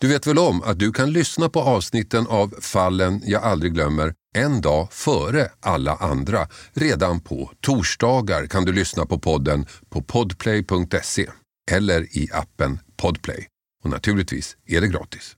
Du vet väl om att du kan lyssna på avsnitten av Fallen jag aldrig glömmer en dag före alla andra. Redan på torsdagar kan du lyssna på podden på podplay.se eller i appen Podplay. Och naturligtvis är det gratis.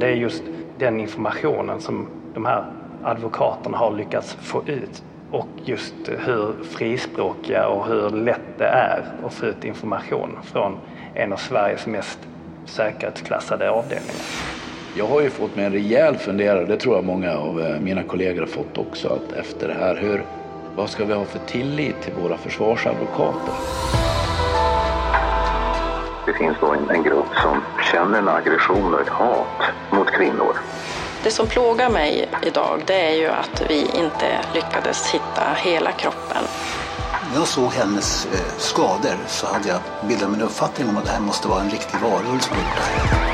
Det är just den informationen som de här advokaterna har lyckats få ut och just hur frispråkiga och hur lätt det är att få ut information från en av Sveriges mest säkerhetsklassade avdelningar. Jag har ju fått mig en rejäl funderare, det tror jag många av eh, mina kollegor har fått också, att efter det här, hur, vad ska vi ha för tillit till våra försvarsadvokater? Det finns då en, en grupp som känner en aggression och ett hat mot kvinnor. Det som plågar mig idag det är ju att vi inte lyckades hitta hela kroppen. När jag såg hennes eh, skador så hade jag bildat mig en uppfattning om att det här måste vara en riktig varulv som gjort det här.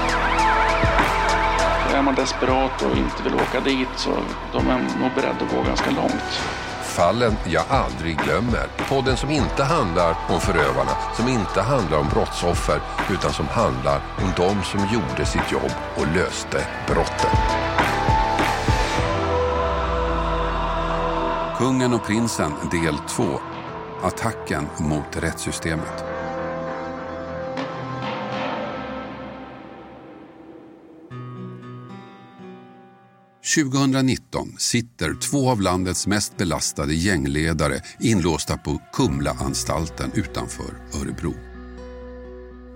Är man desperat och inte vill åka dit så de är nog beredda att gå ganska långt. Fallen jag aldrig glömmer. Podden som inte handlar om förövarna, som inte handlar om brottsoffer, utan som handlar om de som gjorde sitt jobb och löste brotten. Kungen och prinsen del 2. Attacken mot rättssystemet. –2019 sitter två av landets mest belastade gängledare inlåsta på Kumlaanstalten utanför Örebro.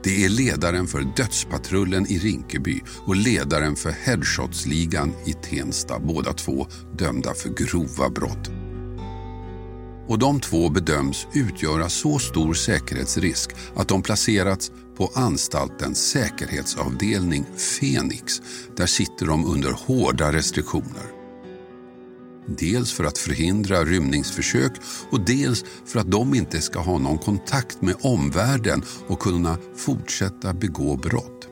Det är ledaren för Dödspatrullen i Rinkeby och ledaren för Headshotsligan i Tensta, båda två dömda för grova brott. Och de två bedöms utgöra så stor säkerhetsrisk att de placerats på anstaltens säkerhetsavdelning Fenix. Där sitter de under hårda restriktioner. Dels för att förhindra rymningsförsök och dels för att de inte ska ha någon kontakt med omvärlden och kunna fortsätta begå brott.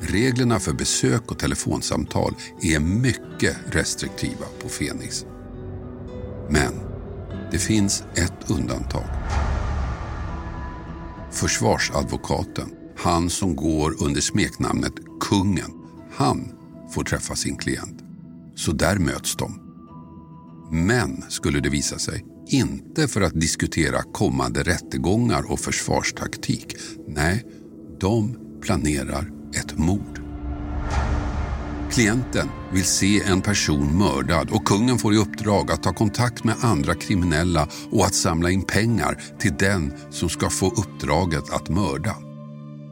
Reglerna för besök och telefonsamtal är mycket restriktiva på Fenix. Men det finns ett undantag. Försvarsadvokaten, han som går under smeknamnet Kungen, han får träffa sin klient. Så där möts de. Men, skulle det visa sig, inte för att diskutera kommande rättegångar och försvarstaktik. Nej, de planerar ett mord. Klienten vill se en person mördad och kungen får i uppdrag att ta kontakt med andra kriminella och att samla in pengar till den som ska få uppdraget att mörda.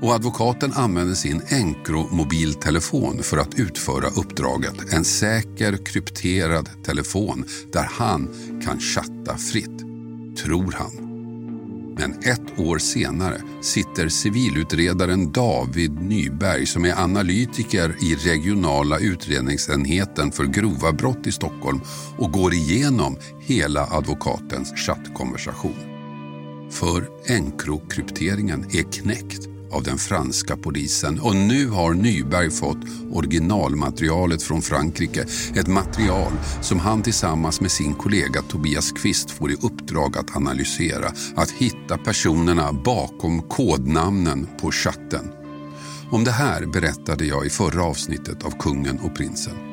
Och advokaten använder sin Encro-mobiltelefon för att utföra uppdraget. En säker krypterad telefon där han kan chatta fritt. Tror han. Men ett år senare sitter civilutredaren David Nyberg som är analytiker i regionala utredningsenheten för grova brott i Stockholm och går igenom hela advokatens chattkonversation. För Encro-krypteringen är knäckt av den franska polisen och nu har Nyberg fått originalmaterialet från Frankrike. Ett material som han tillsammans med sin kollega Tobias Kvist får i uppdrag att analysera. Att hitta personerna bakom kodnamnen på chatten. Om det här berättade jag i förra avsnittet av Kungen och prinsen.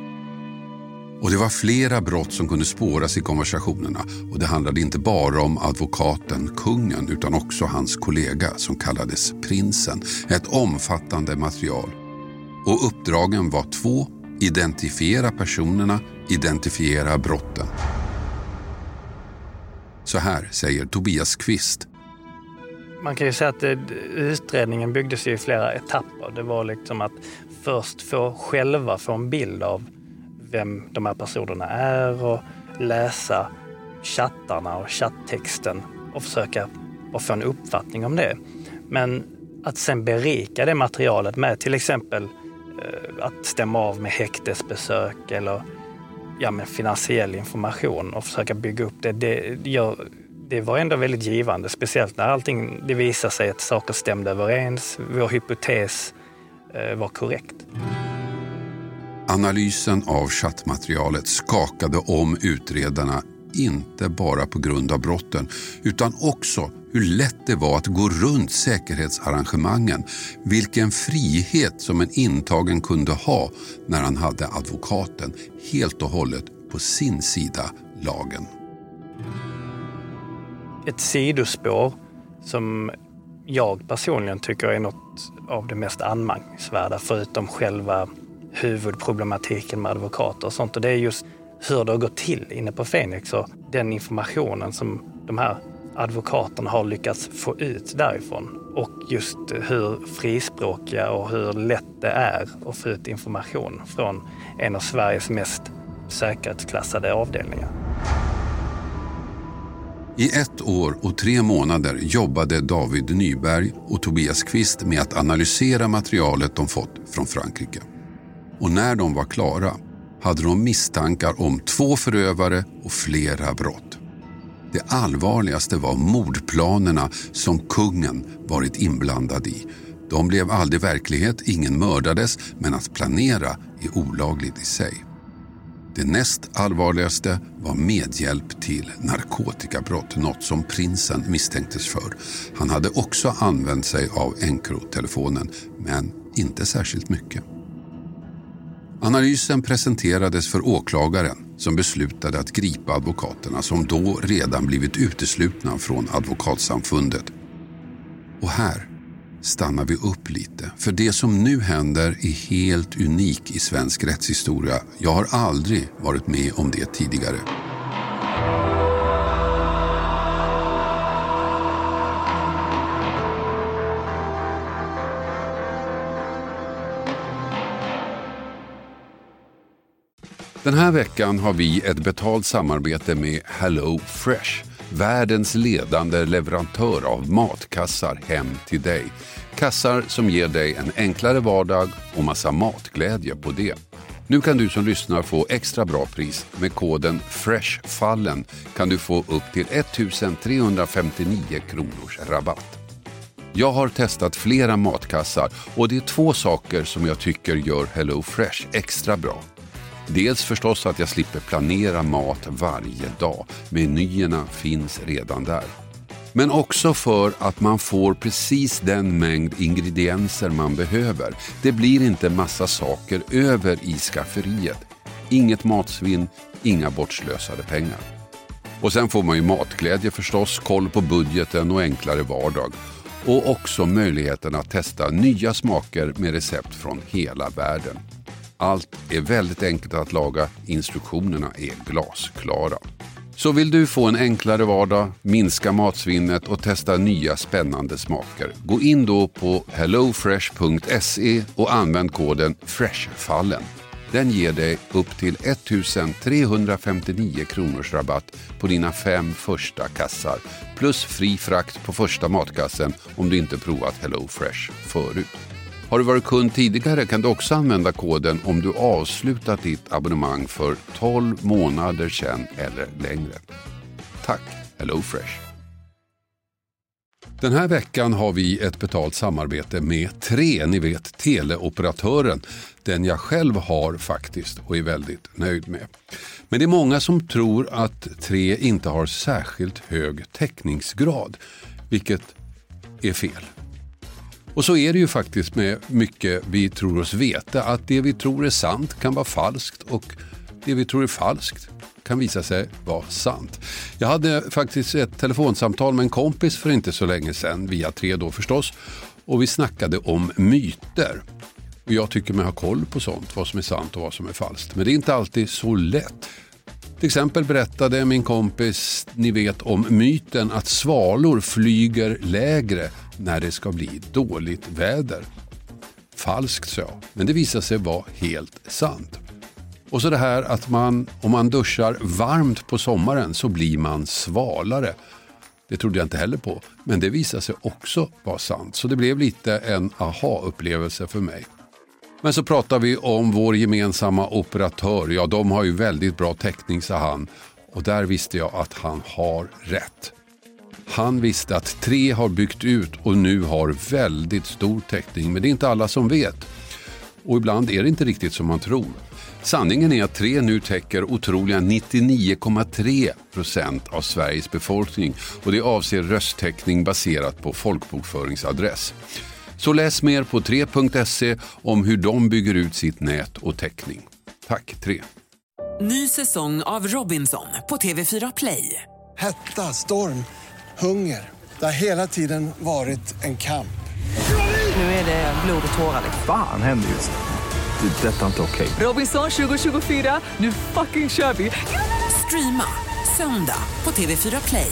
Och det var flera brott som kunde spåras i konversationerna och det handlade inte bara om advokaten, kungen, utan också hans kollega som kallades prinsen. Ett omfattande material. Och uppdragen var två. Identifiera personerna, identifiera brotten. Så här säger Tobias Kvist. Man kan ju säga att eh, utredningen byggdes i flera etapper. Det var liksom att först få själva få en bild av vem de här personerna är och läsa chattarna och chatttexten och försöka och få en uppfattning om det. Men att sen berika det materialet med till exempel eh, att stämma av med häktesbesök eller ja, med finansiell information och försöka bygga upp det, det, gör, det var ändå väldigt givande. Speciellt när allting, det visade sig att saker stämde överens. Vår hypotes eh, var korrekt. Analysen av chattmaterialet skakade om utredarna inte bara på grund av brotten utan också hur lätt det var att gå runt säkerhetsarrangemangen. Vilken frihet som en intagen kunde ha när han hade advokaten helt och hållet på sin sida lagen. Ett sidospår som jag personligen tycker är något av det mest anmärkningsvärda förutom själva huvudproblematiken med advokater och sånt. Och det är just hur det har gått till inne på Fenix och den informationen som de här advokaterna har lyckats få ut därifrån. Och just hur frispråkiga och hur lätt det är att få ut information från en av Sveriges mest säkerhetsklassade avdelningar. I ett år och tre månader jobbade David Nyberg och Tobias Kvist med att analysera materialet de fått från Frankrike. Och när de var klara hade de misstankar om två förövare och flera brott. Det allvarligaste var mordplanerna som kungen varit inblandad i. De blev aldrig verklighet, ingen mördades, men att planera är olagligt i sig. Det näst allvarligaste var medhjälp till narkotikabrott, något som prinsen misstänktes för. Han hade också använt sig av Encrotelefonen, men inte särskilt mycket. Analysen presenterades för åklagaren som beslutade att gripa advokaterna som då redan blivit uteslutna från advokatsamfundet. Och här stannar vi upp lite. För det som nu händer är helt unik i svensk rättshistoria. Jag har aldrig varit med om det tidigare. Den här veckan har vi ett betalt samarbete med Hello Fresh. Världens ledande leverantör av matkassar hem till dig. Kassar som ger dig en enklare vardag och massa matglädje på det. Nu kan du som lyssnar få extra bra pris. Med koden FRESHFALLEN kan du få upp till 1359 kronors rabatt. Jag har testat flera matkassar och det är två saker som jag tycker gör Hello Fresh extra bra. Dels förstås att jag slipper planera mat varje dag. Menyerna finns redan där. Men också för att man får precis den mängd ingredienser man behöver. Det blir inte massa saker över i skafferiet. Inget matsvinn, inga bortslösade pengar. Och sen får man ju matglädje förstås, koll på budgeten och enklare vardag. Och också möjligheten att testa nya smaker med recept från hela världen. Allt är väldigt enkelt att laga, instruktionerna är glasklara. Så vill du få en enklare vardag, minska matsvinnet och testa nya spännande smaker. Gå in då på hellofresh.se och använd koden FRESHFALLEN. Den ger dig upp till 1359 kronors rabatt på dina fem första kassar plus fri frakt på första matkassen om du inte provat HelloFresh förut. Har du varit kund tidigare kan du också använda koden om du avslutat ditt abonnemang för 12 månader sedan eller längre. Tack HelloFresh! Den här veckan har vi ett betalt samarbete med Tre, ni vet teleoperatören. Den jag själv har faktiskt och är väldigt nöjd med. Men det är många som tror att Tre inte har särskilt hög täckningsgrad, vilket är fel. Och så är det ju faktiskt med mycket vi tror oss veta. Att det vi tror är sant kan vara falskt och det vi tror är falskt kan visa sig vara sant. Jag hade faktiskt ett telefonsamtal med en kompis för inte så länge sedan, via tre då förstås. Och vi snackade om myter. Och jag tycker mig ha koll på sånt, vad som är sant och vad som är falskt. Men det är inte alltid så lätt. Till exempel berättade min kompis, ni vet om myten att svalor flyger lägre när det ska bli dåligt väder. Falskt sa jag, men det visade sig vara helt sant. Och så det här att man, om man duschar varmt på sommaren så blir man svalare. Det trodde jag inte heller på, men det visade sig också vara sant. Så det blev lite en aha-upplevelse för mig. Men så pratar vi om vår gemensamma operatör. Ja, de har ju väldigt bra täckning, sa han. Och där visste jag att han har rätt. Han visste att tre har byggt ut och nu har väldigt stor täckning. Men det är inte alla som vet. Och ibland är det inte riktigt som man tror. Sanningen är att tre nu täcker otroliga 99,3 procent av Sveriges befolkning och det avser rösttäckning baserat på folkbokföringsadress. Så läs mer på 3.se om hur de bygger ut sitt nät och täckning. Tack 3. Ny säsong av Robinson på TV4 Play. Hetta, storm, hunger. Det har hela tiden varit en kamp. Nu är det blod och tårar. Fan händer just det. Det är detta inte okej. Robinson 2024, nu fucking kör vi! Streama söndag på TV4 Play.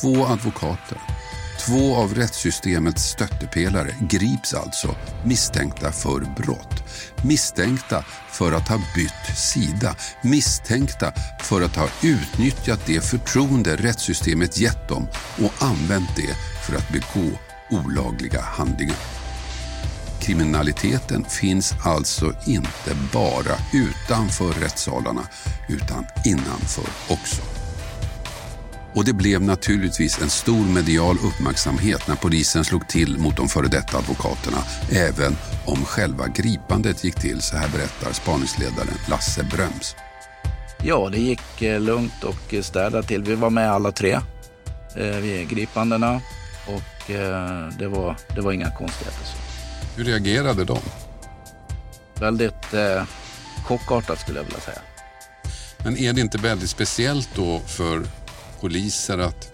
Två advokater, två av rättssystemets stöttepelare grips alltså misstänkta för brott. Misstänkta för att ha bytt sida. Misstänkta för att ha utnyttjat det förtroende rättssystemet gett dem och använt det för att begå olagliga handlingar. Kriminaliteten finns alltså inte bara utanför rättssalarna utan innanför också. Och det blev naturligtvis en stor medial uppmärksamhet när polisen slog till mot de före detta advokaterna, även om själva gripandet gick till, så här berättar spaningsledaren Lasse Bröms. Ja, det gick eh, lugnt och städat till. Vi var med alla tre eh, vid gripandena och eh, det, var, det var inga konstigheter. Hur reagerade de? Väldigt eh, chockartat skulle jag vilja säga. Men är det inte väldigt speciellt då för poliser att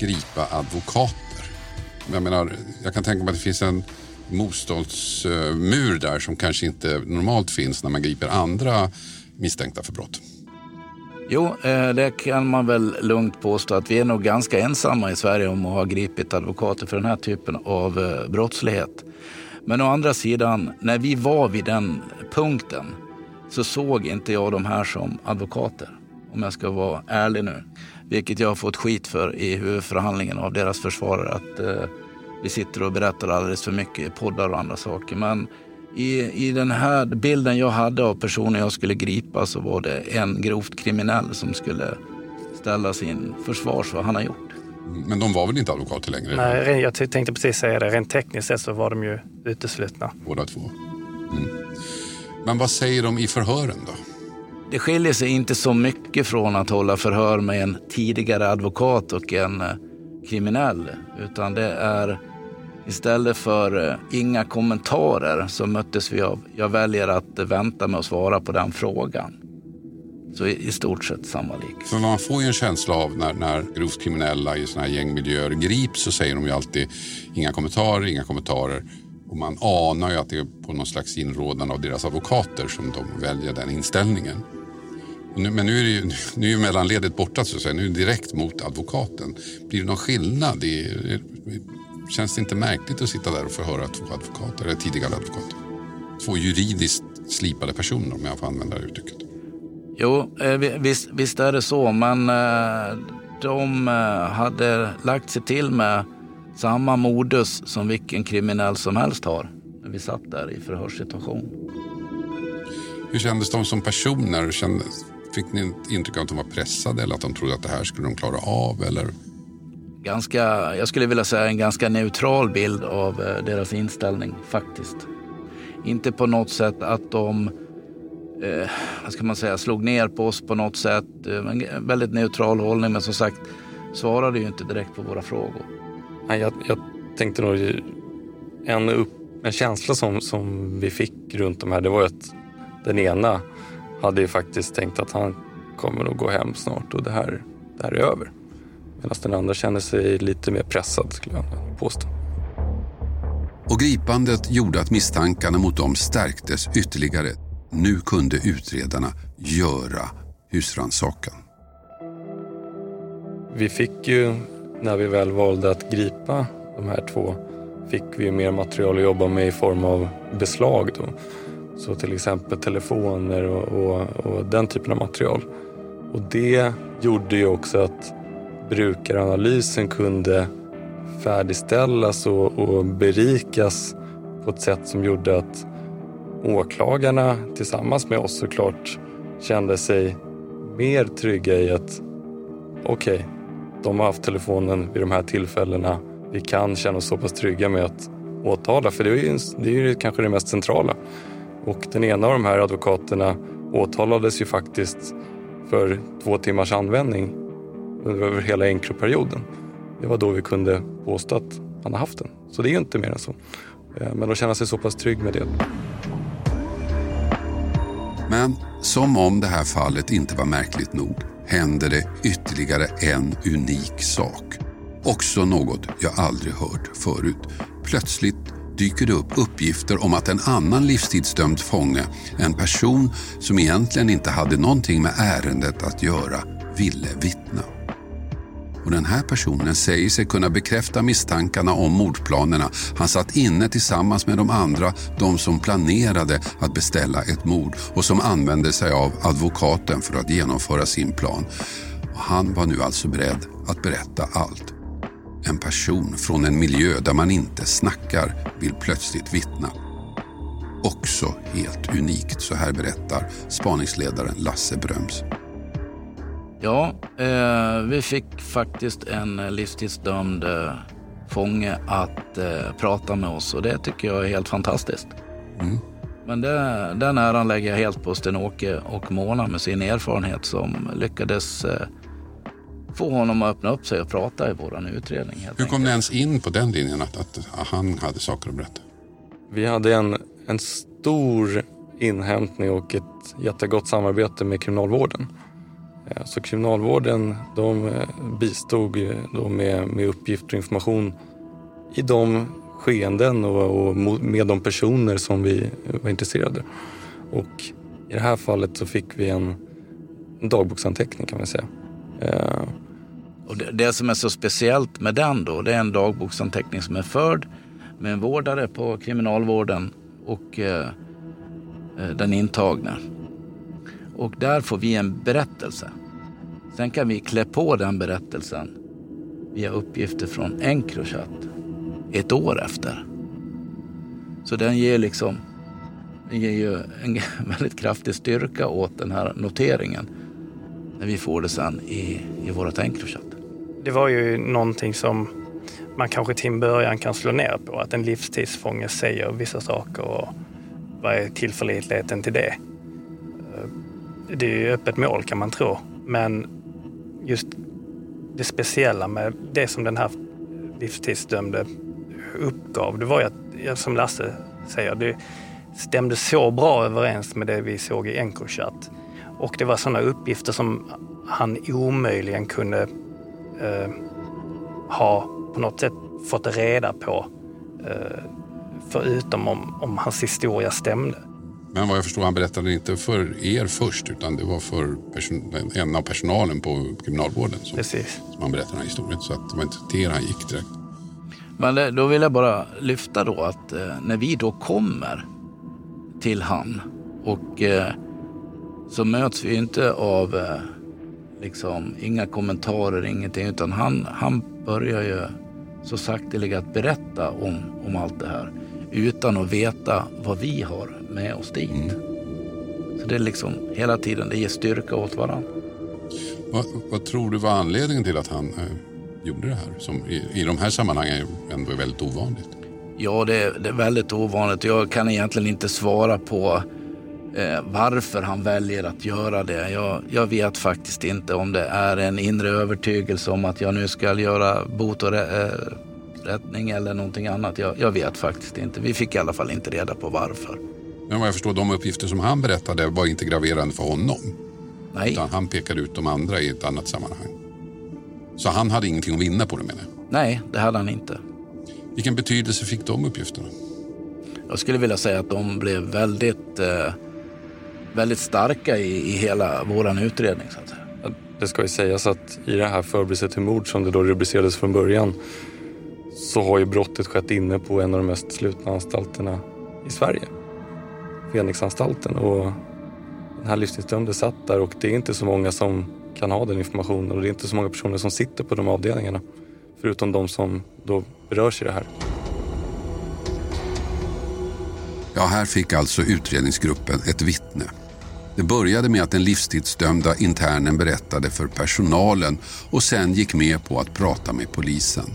gripa advokater? Jag menar, jag kan tänka mig att det finns en motståndsmur där som kanske inte normalt finns när man griper andra misstänkta för brott. Jo, eh, det kan man väl lugnt påstå att vi är nog ganska ensamma i Sverige om att ha gripit advokater för den här typen av eh, brottslighet. Men å andra sidan, när vi var vid den punkten så såg inte jag de här som advokater. Om jag ska vara ärlig nu. Vilket jag har fått skit för i huvudförhandlingen av deras försvarare. Att eh, vi sitter och berättar alldeles för mycket i poddar och andra saker. Men i, i den här bilden jag hade av personen jag skulle gripa så var det en grovt kriminell som skulle ställa sin försvars vad han har gjort. Men de var väl inte advokater längre? Nej, jag tänkte precis säga det. Rent tekniskt sett så var de ju uteslutna. Båda två. Mm. Men vad säger de i förhören då? Det skiljer sig inte så mycket från att hålla förhör med en tidigare advokat och en eh, kriminell. Utan det är istället för eh, inga kommentarer så möttes vi av jag väljer att vänta med att svara på den frågan. Så i, i stort sett samma lik. Men man får ju en känsla av när, när grovt kriminella i såna här gängmiljöer grips så säger de ju alltid inga kommentarer, inga kommentarer. Och man anar ju att det är på någon slags inrådan av deras advokater som de väljer den inställningen. Nu, men nu är, ju, nu är ju mellanledet borta så att säga. Nu är det direkt mot advokaten. Blir det någon skillnad? I, känns det inte märkligt att sitta där och förhöra två advokater, eller tidigare advokater? Två juridiskt slipade personer om jag får använda det uttrycket. Jo, eh, visst, visst är det så, men eh, de eh, hade lagt sig till med samma modus som vilken kriminell som helst har när vi satt där i förhörssituation. Hur kändes de som personer? Kändes, fick ni ett intryck av att de var pressade eller att de trodde att det här skulle de klara av? Eller? Ganska, jag skulle vilja säga en ganska neutral bild av deras inställning faktiskt. Inte på något sätt att de eh, vad ska man säga, slog ner på oss på något sätt. En väldigt neutral hållning men som sagt svarade ju inte direkt på våra frågor. Nej, jag, jag tänkte nog en, upp, en känsla som, som vi fick runt de här det var att den ena hade ju faktiskt tänkt att han kommer nog gå hem snart och det här, det här är över. Medan den andra kände sig lite mer pressad skulle jag påstå. Och gripandet gjorde att misstankarna mot dem stärktes ytterligare. Nu kunde utredarna göra husrannsakan. Vi fick ju, när vi väl valde att gripa de här två, fick vi mer material att jobba med i form av beslag. Då. Så till exempel telefoner och, och, och den typen av material. Och det gjorde ju också att brukaranalysen kunde färdigställas och, och berikas på ett sätt som gjorde att åklagarna tillsammans med oss såklart kände sig mer trygga i att okej, okay, de har haft telefonen vid de här tillfällena. Vi kan känna oss så pass trygga med att åtala, för det är ju, det är ju kanske det mest centrala. Och den ena av de här advokaterna åtalades ju faktiskt för två timmars användning över hela enkroperioden. Det var då vi kunde påstå att han har haft den. Så det är ju inte mer än så. Eh, men att känna sig så pass trygg med det. Men som om det här fallet inte var märkligt nog händer det ytterligare en unik sak. Också något jag aldrig hört förut. Plötsligt dyker det upp uppgifter om att en annan livstidsdömd fånge, en person som egentligen inte hade någonting med ärendet att göra, ville vittna. Och den här personen säger sig kunna bekräfta misstankarna om mordplanerna. Han satt inne tillsammans med de andra, de som planerade att beställa ett mord och som använde sig av advokaten för att genomföra sin plan. Och han var nu alltså beredd att berätta allt. En person från en miljö där man inte snackar vill plötsligt vittna. Också helt unikt, så här berättar spaningsledaren Lasse Bröms. Ja, eh, vi fick faktiskt en livstidsdömd eh, fånge att eh, prata med oss och det tycker jag är helt fantastiskt. Mm. Men det, den äran lägger jag helt på Sten-Åke och Mona med sin erfarenhet som lyckades eh, få honom att öppna upp sig och prata i vår utredning. Hur kom ni ens in på den linjen att, att han hade saker att berätta? Vi hade en, en stor inhämtning och ett jättegott samarbete med Kriminalvården. Eh, så Kriminalvården de eh, bistod då med, med uppgifter och information i de skeenden och, och, med de personer som vi var intresserade. Och i det här fallet så fick vi en, en dagboksanteckning kan man säga. Och det, det, som är så speciellt med den då, det är en dagboksanteckning som är förd med en vårdare på kriminalvården och eh, eh, den intagne. Och där får vi en berättelse. Sen kan vi klä på den berättelsen via uppgifter från Encrochat ett år efter. Så den ger liksom den ger ju en väldigt kraftig styrka åt den här noteringen när vi får det sen i, i vårt Encrochat. Det var ju någonting som man kanske till en början kan slå ner på. Att en livstidsfånge säger vissa saker och vad är tillförlitligheten till det? Eh, det är ju öppet mål kan man tro. Men just det speciella med det som den här livstidsdömde uppgav, det var ju att, som Lasse säger, det stämde så bra överens med det vi såg i Encrochat. Och det var sådana uppgifter som han omöjligen kunde eh, ha på något sätt fått reda på eh, förutom om, om hans historia stämde. Men vad jag förstår, han berättade inte för er först utan det var för en av personalen på kriminalvården som, Precis. som han berättade den här historien. Så att det var inte till er han gick direkt. Men då vill jag bara lyfta då att eh, när vi då kommer till han och eh, så möts vi inte av eh, liksom inga kommentarer, ingenting, utan han, han börjar ju så sakteliga att berätta om, om allt det här utan att veta vad vi har med oss dit. Mm. Så det är liksom hela tiden, det ger styrka åt varandra. Vad, vad tror du var anledningen till att han eh, gjorde det här? Som i, i de här sammanhangen ändå är väldigt ovanligt. Ja, det det är väldigt ovanligt. Jag kan egentligen inte svara på eh, varför han väljer att göra det. Jag, jag, vet faktiskt inte om det är en inre övertygelse om att jag nu ska göra bot och eh, rättning eller någonting annat. Jag, jag, vet faktiskt inte. Vi fick i alla fall inte reda på varför. Men vad jag förstår, de uppgifter som han berättade var inte graverande för honom. Nej. Utan han pekade ut de andra i ett annat sammanhang. Så han hade ingenting att vinna på det menar jag? Nej, det hade han inte. Vilken betydelse fick de uppgifterna? Jag skulle vilja säga att de blev väldigt, eh, väldigt starka i, i hela vår utredning. Så att säga. Det ska ju sägas att i det här förberedelse till mord som det då rubricerades från början så har ju brottet skett inne på en av de mest slutna anstalterna i Sverige. Fenixanstalten. Och den här livstidsdömde satt där och det är inte så många som kan ha den informationen och det är inte så många personer som sitter på de avdelningarna. Förutom de som då berörs i det här. Ja, här fick alltså utredningsgruppen ett vittne. Det började med att den livstidsdömda internen berättade för personalen och sen gick med på att prata med polisen.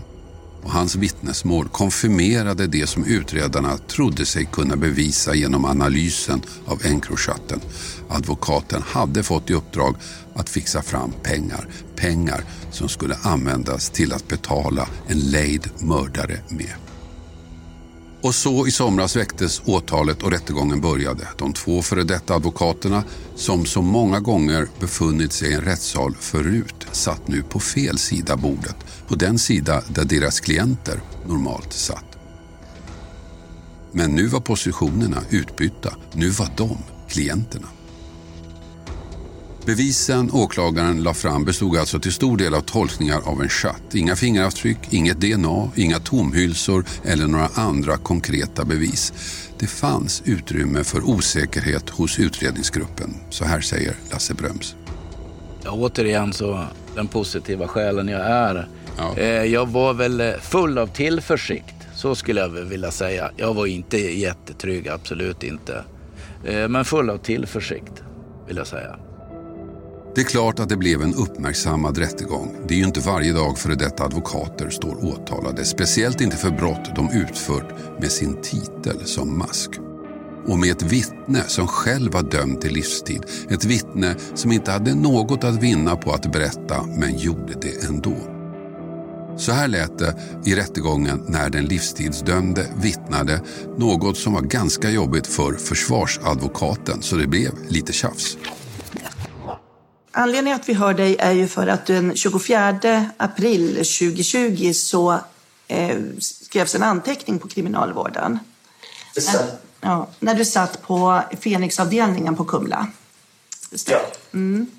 Och hans vittnesmål konfirmerade det som utredarna trodde sig kunna bevisa genom analysen av Encrochatten. Advokaten hade fått i uppdrag att fixa fram pengar. Pengar som skulle användas till att betala en lejd mördare med. Och så i somras väcktes åtalet och rättegången började. De två före detta advokaterna, som så många gånger befunnit sig i en rättssal förut, satt nu på fel sida bordet. På den sida där deras klienter normalt satt. Men nu var positionerna utbytta. Nu var de klienterna. Bevisen åklagaren la fram bestod alltså till stor del av tolkningar av en chatt. Inga fingeravtryck, inget DNA, inga tomhylsor eller några andra konkreta bevis. Det fanns utrymme för osäkerhet hos utredningsgruppen. Så här säger Lasse Bröms. Ja, återigen så den positiva själen jag är. Ja. Eh, jag var väl eh, full av tillförsikt. Så skulle jag vilja säga. Jag var inte jättetrygg, absolut inte. Eh, men full av tillförsikt, vill jag säga. Det är klart att det blev en uppmärksammad rättegång. Det är ju inte varje dag före detta advokater står åtalade. Speciellt inte för brott de utfört med sin titel som mask. Och med ett vittne som själv var dömd till livstid. Ett vittne som inte hade något att vinna på att berätta men gjorde det ändå. Så här lät det i rättegången när den livstidsdömde vittnade något som var ganska jobbigt för försvarsadvokaten så det blev lite tjafs. Anledningen att vi hör dig är ju för att den 24 april 2020 så eh, skrevs en anteckning på kriminalvården. När, ja, när du satt på Fenixavdelningen på Kumla. Ja. Mm.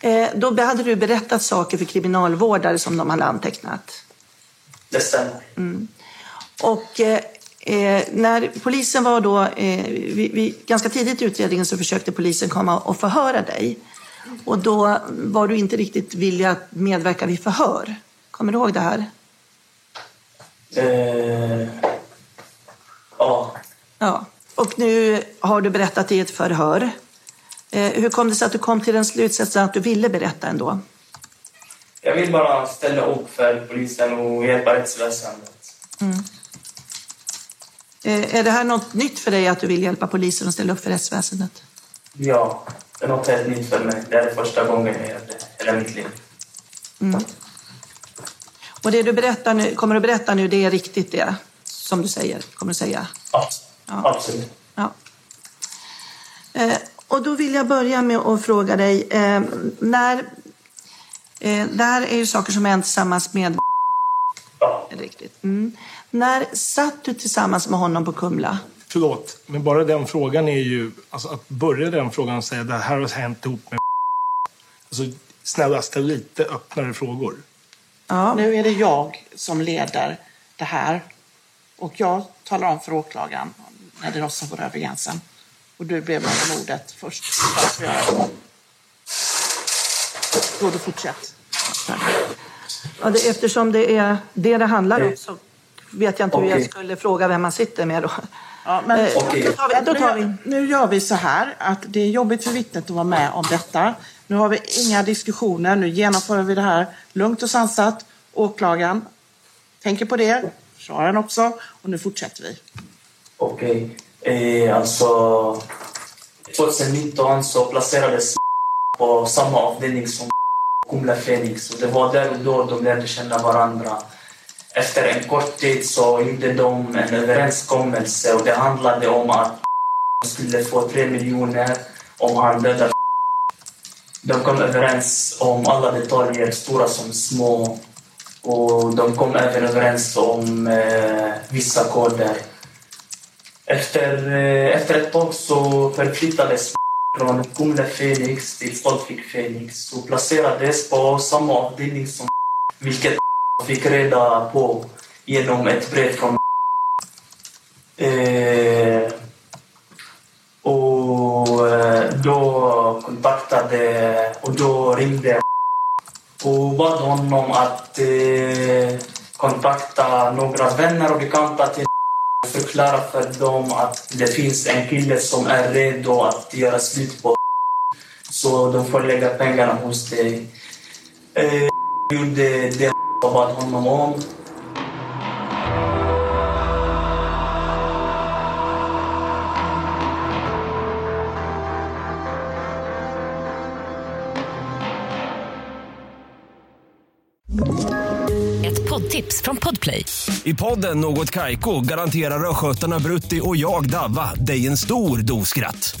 Eh, då hade du berättat saker för kriminalvårdare som de hade antecknat. Det stämmer. Mm. Och eh, eh när polisen var då, eh, vi, vi, ganska tidigt i utredningen så försökte polisen komma och förhöra dig. Och då var du inte riktigt villig att medverka vid förhör. Kommer du ihåg det här? Eh, ja. Ja. Och nu har du berättat i ett förhör. Eh, hur kom det sig att du kom till den slutsatsen att du ville berätta ändå? Jag vill bara ställa upp för polisen och hjälpa rättsväsendet. Mm. Eh, är det här något nytt för dig att du vill hjälpa polisen och ställa upp för rättsväsendet? Ja, det är något helt nytt för mig. Det är första gången i hela mitt liv. Mm. Och det du berättar nu, kommer att berätta nu, det är riktigt det som du säger? Kommer du säga? Ja, ja. absolut. Ja. Eh, och då vill jag börja med att fråga dig, eh, när... Eh, det här är ju saker som hänt tillsammans med... Ja. Riktigt. Mm. När satt du tillsammans med honom på Kumla? Förlåt, men bara den frågan är ju... Alltså att börja den frågan och säga att det här har hänt ihop med Alltså snälla, ställ lite öppnare frågor. Ja. Nu är det jag som leder det här. Och jag talar om för åklagaren när det Rossa går över gränsen. Och du ber mig om ordet först. Då du fortsätt. Ja, det, eftersom det är det det handlar om så vet jag inte okay. hur jag skulle fråga vem man sitter med då. Ja, men Eh, då tar vi, då tar vi. Nu gör vi så här att det är jobbigt för vittnet att vara med om detta. Nu har vi inga diskussioner. Nu genomför vi det här lugnt och sansat. Åklagaren tänker på det, försvararen också. Och nu fortsätter vi. Okej. Eh, alltså... 2019 så placerades på samma avdelning som Kumla Fenix. Och det var där och då de lärde känna varandra. Efter en kort tid så gjorde de en överenskommelse och det handlade om att skulle få tre miljoner om han dödade De kom överens om alla detaljer, stora som små. Och de kom även överens om eh, vissa koder. Efter, eh, efter ett tag så förflyttades från Kumla Felix till Stoltvik Felix och placerades på samma avdelning som vilket fick reda på genom ett brev från eh, och eh, då kontaktade och då ringde och bad honom att eh, kontakta några vänner och bekanta till och förklara för dem att det finns en kille som är redo att göra slut på så de får lägga pengarna hos dig. Eh, gjorde det och bad honom om. Ett poddtips från Podplay. I podden Något Kaiko garanterar östgötarna Brutti och jag, Davva, dig en stor dos skratt.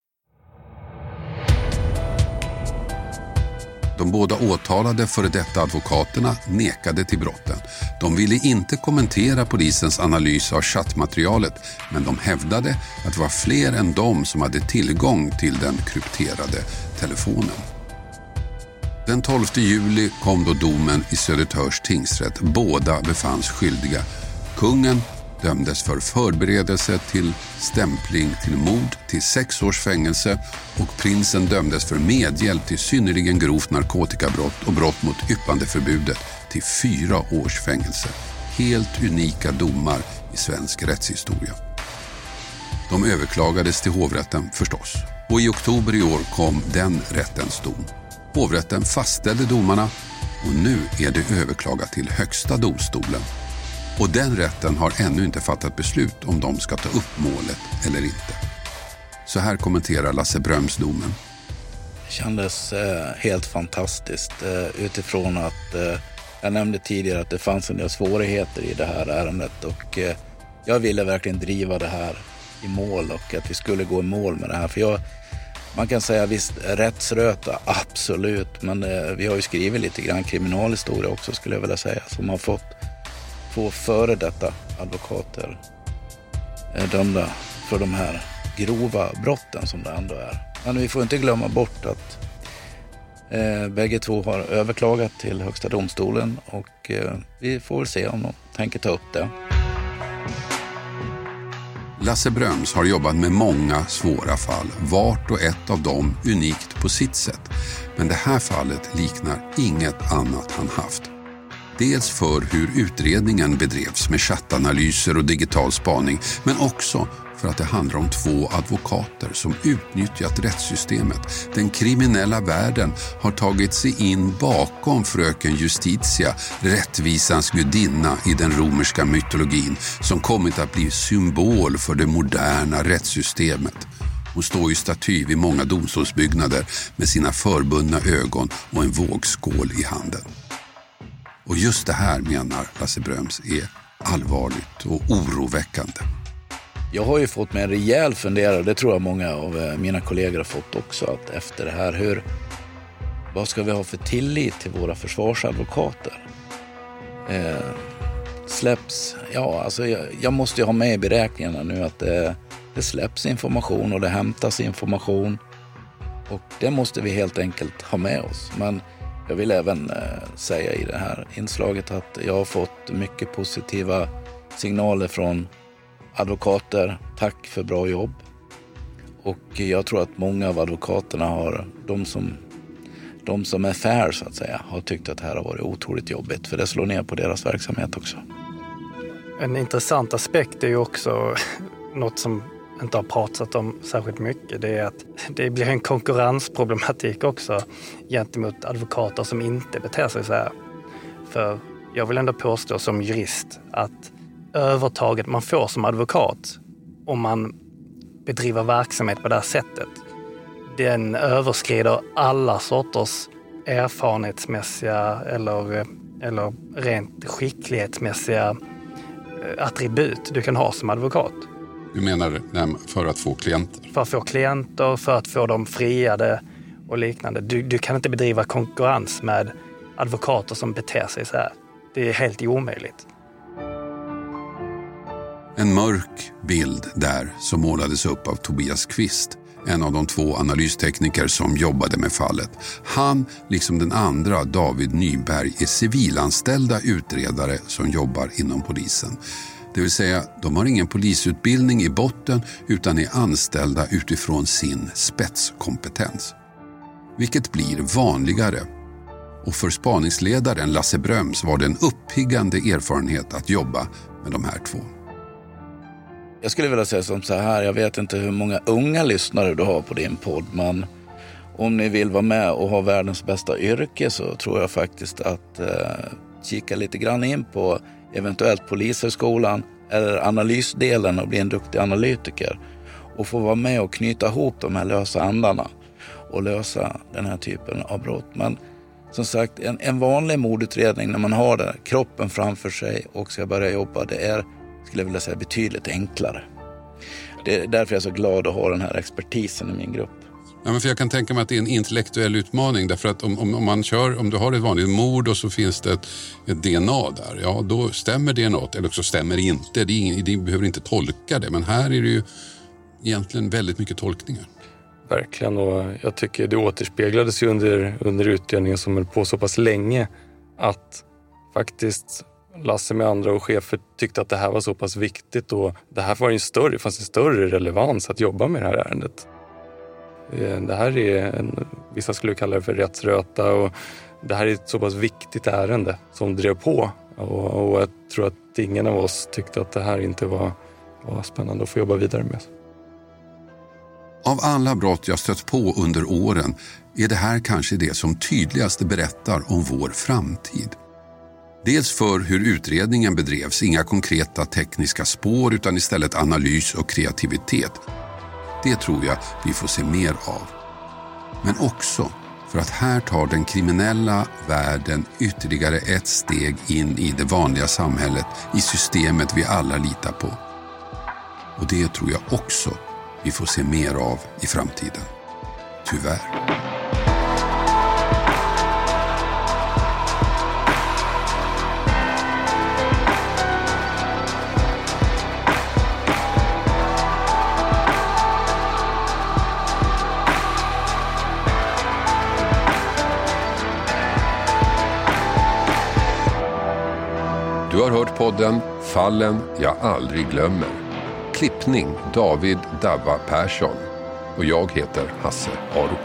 De båda åtalade före detta advokaterna nekade till brotten. De ville inte kommentera polisens analys av chattmaterialet men de hävdade att det var fler än de som hade tillgång till den krypterade telefonen. Den 12 juli kom då domen i Södertörns tingsrätt. Båda befanns skyldiga. Kungen dömdes för förberedelse till stämpling till mord till sex års fängelse och prinsen dömdes för medhjälp till synnerligen grovt narkotikabrott och brott mot yppandeförbudet till fyra års fängelse. Helt unika domar i svensk rättshistoria. De överklagades till hovrätten förstås och i oktober i år kom den rättens dom. Hovrätten fastställde domarna och nu är det överklagat till Högsta domstolen och den rätten har ännu inte fattat beslut om de ska ta upp målet eller inte. Så här kommenterar Lasse Bröms domen. Det kändes eh, helt fantastiskt eh, utifrån att eh, jag nämnde tidigare att det fanns en del svårigheter i det här ärendet och eh, jag ville verkligen driva det här i mål och att vi skulle gå i mål med det här. För jag, man kan säga visst, rättsröta, absolut, men eh, vi har ju skrivit lite grann kriminalhistoria också skulle jag vilja säga som har fått två före detta advokater är dömda för de här grova brotten som det ändå är. Men vi får inte glömma bort att eh, bägge två har överklagat till Högsta domstolen och eh, vi får väl se om de tänker ta upp det. Lasse Bröms har jobbat med många svåra fall, vart och ett av dem unikt på sitt sätt. Men det här fallet liknar inget annat han haft. Dels för hur utredningen bedrevs med chattanalyser och digital spaning, men också för att det handlar om två advokater som utnyttjat rättssystemet. Den kriminella världen har tagit sig in bakom fröken Justitia, rättvisans gudinna i den romerska mytologin, som kommit att bli symbol för det moderna rättssystemet. Hon står i staty vid många domstolsbyggnader med sina förbundna ögon och en vågskål i handen. Och just det här menar Lasse Bröms är allvarligt och oroväckande. Jag har ju fått mig en rejäl funderare, det tror jag många av eh, mina kollegor har fått också, att efter det här, hur, vad ska vi ha för tillit till våra försvarsadvokater? Eh, släpps, ja alltså jag, jag, måste ju ha med i beräkningarna nu att det, det släpps information och det hämtas information. Och det måste vi helt enkelt ha med oss. Men jag vill även eh, säga i det här inslaget att jag har fått mycket positiva signaler från advokater. Tack för bra jobb. Och jag tror att många av advokaterna har, de som, de som är fair så att säga, har tyckt att det här har varit otroligt jobbigt. För det slår ner på deras verksamhet också. En intressant aspekt är ju också något som inte har pratat om särskilt mycket. Det är att det blir en konkurrensproblematik också gentemot advokater som inte beter sig så här. För jag vill ändå påstå som jurist att övertaget man får som advokat om man bedriver verksamhet på det här sättet, den överskrider alla sorters erfarenhetsmässiga eller, eller rent skicklighetsmässiga eh, attribut du kan ha som advokat. Du menar för att få klienter? För att få klienter, för att få dem friade och liknande. Du, du kan inte bedriva konkurrens med advokater som beter sig så här. Det är helt omöjligt. En mörk bild där som målades upp av Tobias Kvist, en av de två analystekniker som jobbade med fallet. Han, liksom den andra, David Nyberg, är civilanställda utredare som jobbar inom polisen. Det vill säga, de har ingen polisutbildning i botten utan är anställda utifrån sin spetskompetens. Vilket blir vanligare. Och för spaningsledaren Lasse Bröms var det en uppiggande erfarenhet att jobba med de här två. Jag skulle vilja säga som så här, jag vet inte hur många unga lyssnare du har på din podd, men om ni vill vara med och ha världens bästa yrke så tror jag faktiskt att eh, kika lite grann in på eventuellt Polishögskolan eller analysdelen och bli en duktig analytiker och få vara med och knyta ihop de här lösa andarna och lösa den här typen av brott. Men som sagt, en, en vanlig mordutredning när man har det, kroppen framför sig och ska börja jobba, det är, skulle jag vilja säga, betydligt enklare. Det är därför jag är så glad att ha den här expertisen i min grupp. Ja, men för jag kan tänka mig att det är en intellektuell utmaning. Därför att om, om, om, man kör, om du har ett vanligt mord och så finns det ett, ett DNA där. Ja, då stämmer DNA eller så stämmer det inte. Det, ingen, det behöver inte tolka det. Men här är det ju egentligen väldigt mycket tolkningar. Verkligen och jag tycker det återspeglades ju under, under utredningen som höll på så pass länge att faktiskt Lasse med andra och chefer tyckte att det här var så pass viktigt och det här var en större, det fanns en större relevans att jobba med det här ärendet. Eh, det här är, en, vissa skulle kalla det för rättsröta och det här är ett så pass viktigt ärende som drev på och, och jag tror att ingen av oss tyckte att det här inte var, var spännande att få jobba vidare med. Av alla brott jag stött på under åren är det här kanske det som tydligast berättar om vår framtid. Dels för hur utredningen bedrevs, inga konkreta tekniska spår utan istället analys och kreativitet. Det tror jag vi får se mer av. Men också för att här tar den kriminella världen ytterligare ett steg in i det vanliga samhället, i systemet vi alla litar på. Och det tror jag också vi får se mer av i framtiden. Tyvärr. Du har hört podden Fallen jag aldrig glömmer. Klippning David Davva Persson. Och jag heter Hasse Aro.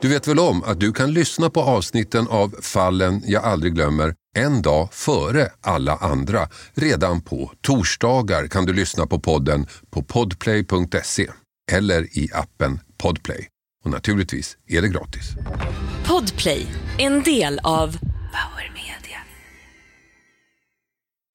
Du vet väl om att du kan lyssna på avsnitten av Fallen jag aldrig glömmer en dag före alla andra. Redan på torsdagar kan du lyssna på podden på podplay.se eller i appen Podplay. Och naturligtvis är det gratis. Podplay, en del av